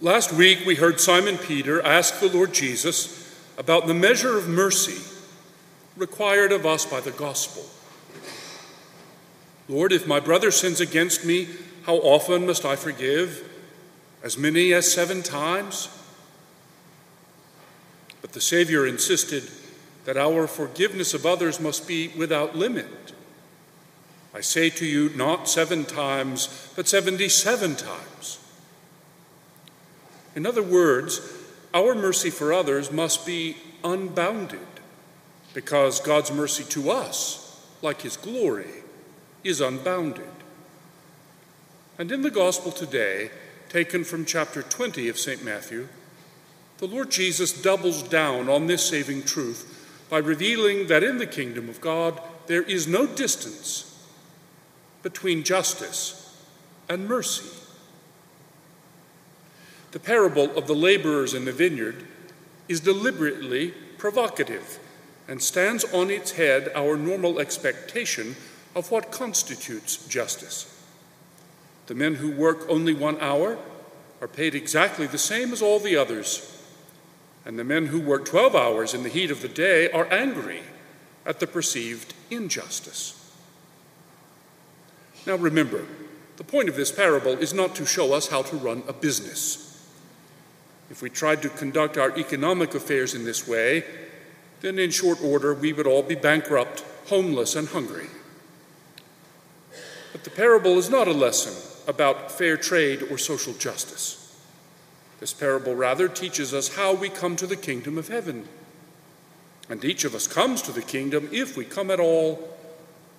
Last week, we heard Simon Peter ask the Lord Jesus about the measure of mercy required of us by the gospel. Lord, if my brother sins against me, how often must I forgive? As many as seven times? But the Savior insisted that our forgiveness of others must be without limit. I say to you, not seven times, but 77 times. In other words, our mercy for others must be unbounded because God's mercy to us, like his glory, is unbounded. And in the gospel today, taken from chapter 20 of St. Matthew, the Lord Jesus doubles down on this saving truth by revealing that in the kingdom of God there is no distance between justice and mercy. The parable of the laborers in the vineyard is deliberately provocative and stands on its head our normal expectation of what constitutes justice. The men who work only one hour are paid exactly the same as all the others, and the men who work 12 hours in the heat of the day are angry at the perceived injustice. Now remember, the point of this parable is not to show us how to run a business. If we tried to conduct our economic affairs in this way, then in short order we would all be bankrupt, homeless, and hungry. But the parable is not a lesson about fair trade or social justice. This parable rather teaches us how we come to the kingdom of heaven. And each of us comes to the kingdom, if we come at all,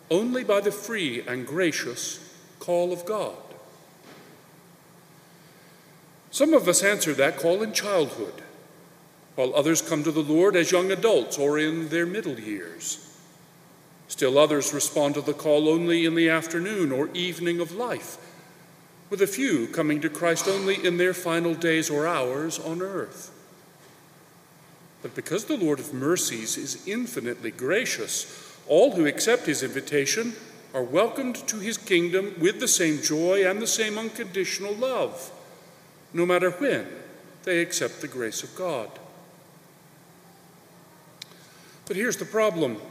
only by the free and gracious call of God. Some of us answer that call in childhood, while others come to the Lord as young adults or in their middle years. Still others respond to the call only in the afternoon or evening of life, with a few coming to Christ only in their final days or hours on earth. But because the Lord of mercies is infinitely gracious, all who accept his invitation are welcomed to his kingdom with the same joy and the same unconditional love, no matter when they accept the grace of God. But here's the problem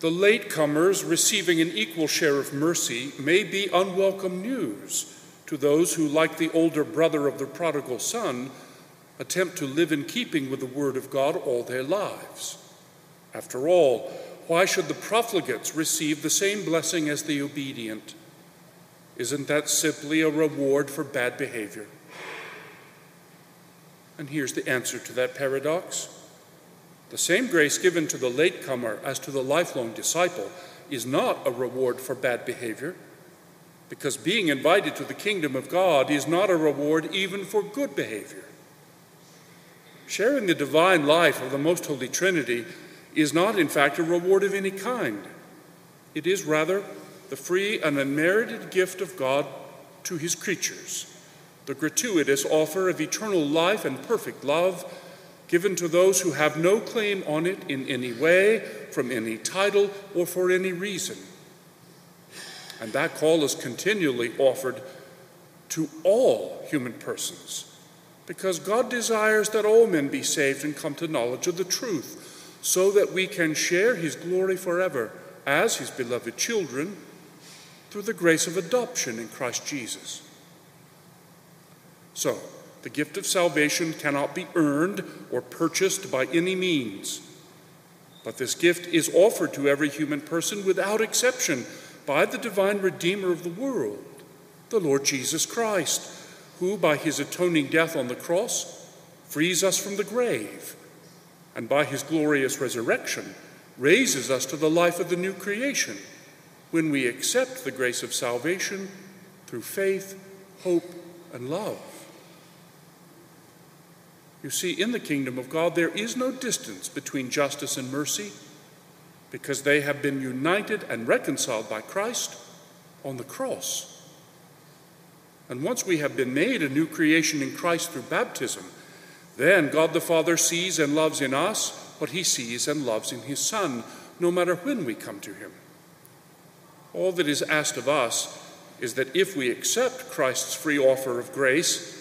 the latecomers receiving an equal share of mercy may be unwelcome news to those who, like the older brother of the prodigal son, attempt to live in keeping with the Word of God all their lives. After all, why should the profligates receive the same blessing as the obedient? Isn't that simply a reward for bad behavior? And here's the answer to that paradox. The same grace given to the latecomer as to the lifelong disciple is not a reward for bad behavior, because being invited to the kingdom of God is not a reward even for good behavior. Sharing the divine life of the Most Holy Trinity is not, in fact, a reward of any kind. It is rather the free and unmerited gift of God to his creatures, the gratuitous offer of eternal life and perfect love given to those who have no claim on it in any way, from any title, or for any reason. And that call is continually offered to all human persons because God desires that all men be saved and come to knowledge of the truth so that we can share his glory forever as his beloved children through the grace of adoption in Christ Jesus. So, the gift of salvation cannot be earned or purchased by any means. But this gift is offered to every human person without exception by the divine Redeemer of the world, the Lord Jesus Christ, who, by his atoning death on the cross, frees us from the grave and by his glorious resurrection raises us to the life of the new creation when we accept the grace of salvation through faith, hope, and love. You see, in the kingdom of God, there is no distance between justice and mercy because they have been united and reconciled by Christ on the cross. And once we have been made a new creation in Christ through baptism, then God the Father sees and loves in us what he sees and loves in his Son, no matter when we come to him. All that is asked of us is that if we accept Christ's free offer of grace,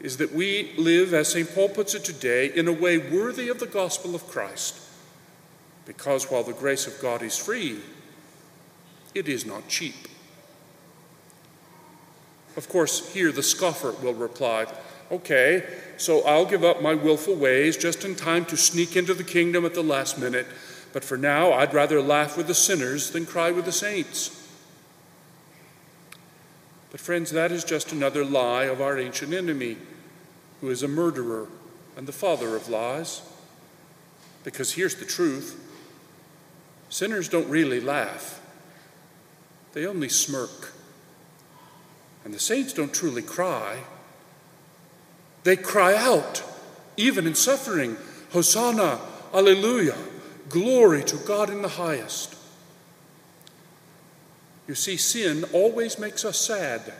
is that we live, as St. Paul puts it today, in a way worthy of the gospel of Christ. Because while the grace of God is free, it is not cheap. Of course, here the scoffer will reply, Okay, so I'll give up my willful ways just in time to sneak into the kingdom at the last minute, but for now I'd rather laugh with the sinners than cry with the saints. But, friends, that is just another lie of our ancient enemy, who is a murderer and the father of lies. Because here's the truth sinners don't really laugh, they only smirk. And the saints don't truly cry, they cry out, even in suffering Hosanna, Alleluia, glory to God in the highest. You see, sin always makes us sad,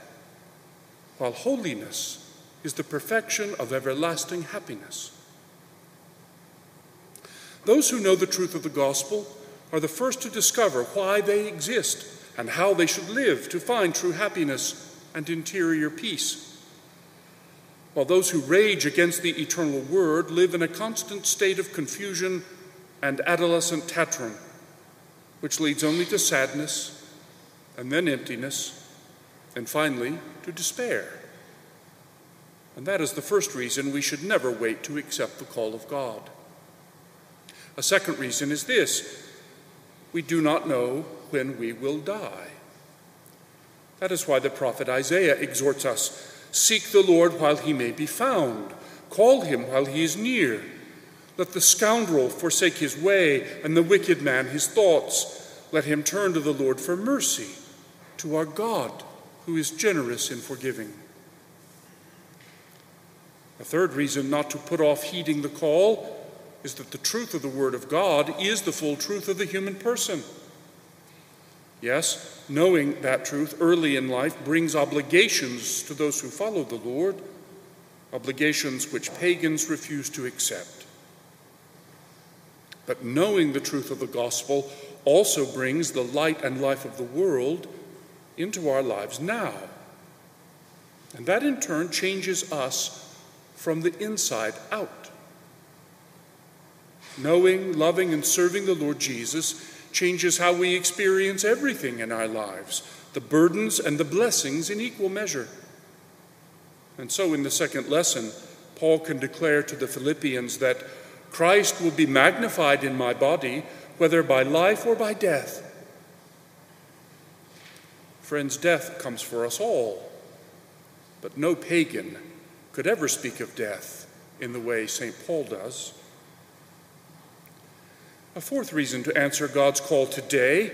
while holiness is the perfection of everlasting happiness. Those who know the truth of the gospel are the first to discover why they exist and how they should live to find true happiness and interior peace. While those who rage against the eternal word live in a constant state of confusion and adolescent tantrum, which leads only to sadness and then emptiness, and finally to despair. And that is the first reason we should never wait to accept the call of God. A second reason is this we do not know when we will die. That is why the prophet Isaiah exhorts us seek the Lord while he may be found, call him while he is near. Let the scoundrel forsake his way, and the wicked man his thoughts. Let him turn to the Lord for mercy to our God, who is generous in forgiving. A third reason not to put off heeding the call is that the truth of the Word of God is the full truth of the human person. Yes, knowing that truth early in life brings obligations to those who follow the Lord, obligations which pagans refuse to accept. But knowing the truth of the gospel also brings the light and life of the world into our lives now. And that in turn changes us from the inside out. Knowing, loving, and serving the Lord Jesus changes how we experience everything in our lives, the burdens and the blessings in equal measure. And so, in the second lesson, Paul can declare to the Philippians that Christ will be magnified in my body, whether by life or by death. Friends, death comes for us all, but no pagan could ever speak of death in the way St. Paul does. A fourth reason to answer God's call today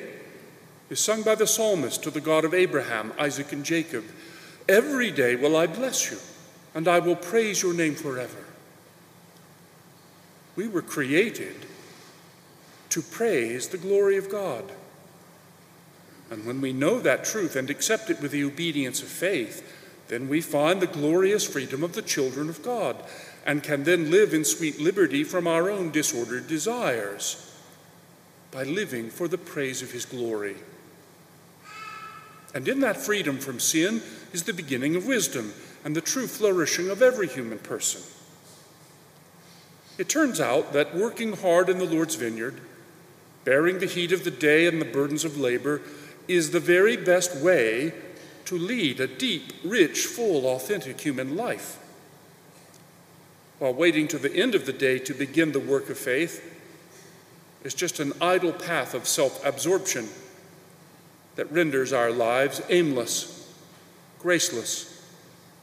is sung by the psalmist to the God of Abraham, Isaac, and Jacob Every day will I bless you, and I will praise your name forever. We were created to praise the glory of God. And when we know that truth and accept it with the obedience of faith, then we find the glorious freedom of the children of God and can then live in sweet liberty from our own disordered desires by living for the praise of His glory. And in that freedom from sin is the beginning of wisdom and the true flourishing of every human person. It turns out that working hard in the Lord's vineyard, bearing the heat of the day and the burdens of labor, is the very best way to lead a deep, rich, full, authentic human life. While waiting to the end of the day to begin the work of faith is just an idle path of self absorption that renders our lives aimless, graceless,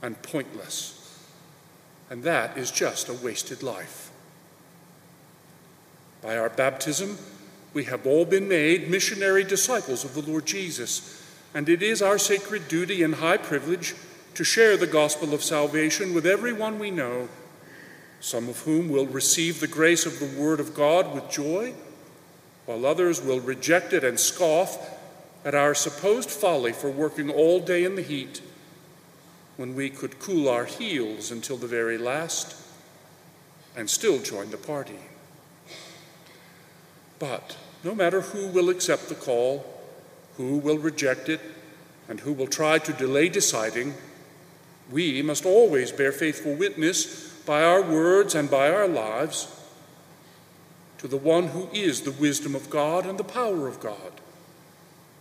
and pointless. And that is just a wasted life. By our baptism, we have all been made missionary disciples of the Lord Jesus, and it is our sacred duty and high privilege to share the gospel of salvation with everyone we know, some of whom will receive the grace of the Word of God with joy, while others will reject it and scoff at our supposed folly for working all day in the heat when we could cool our heels until the very last and still join the party. But no matter who will accept the call, who will reject it, and who will try to delay deciding, We must always bear faithful witness by our words and by our lives to the one who is the wisdom of God and the power of God,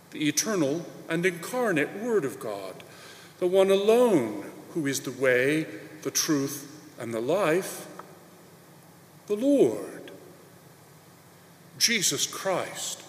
the eternal and incarnate Word of God, the one alone who is the way, the truth, and the life, the Lord, Jesus Christ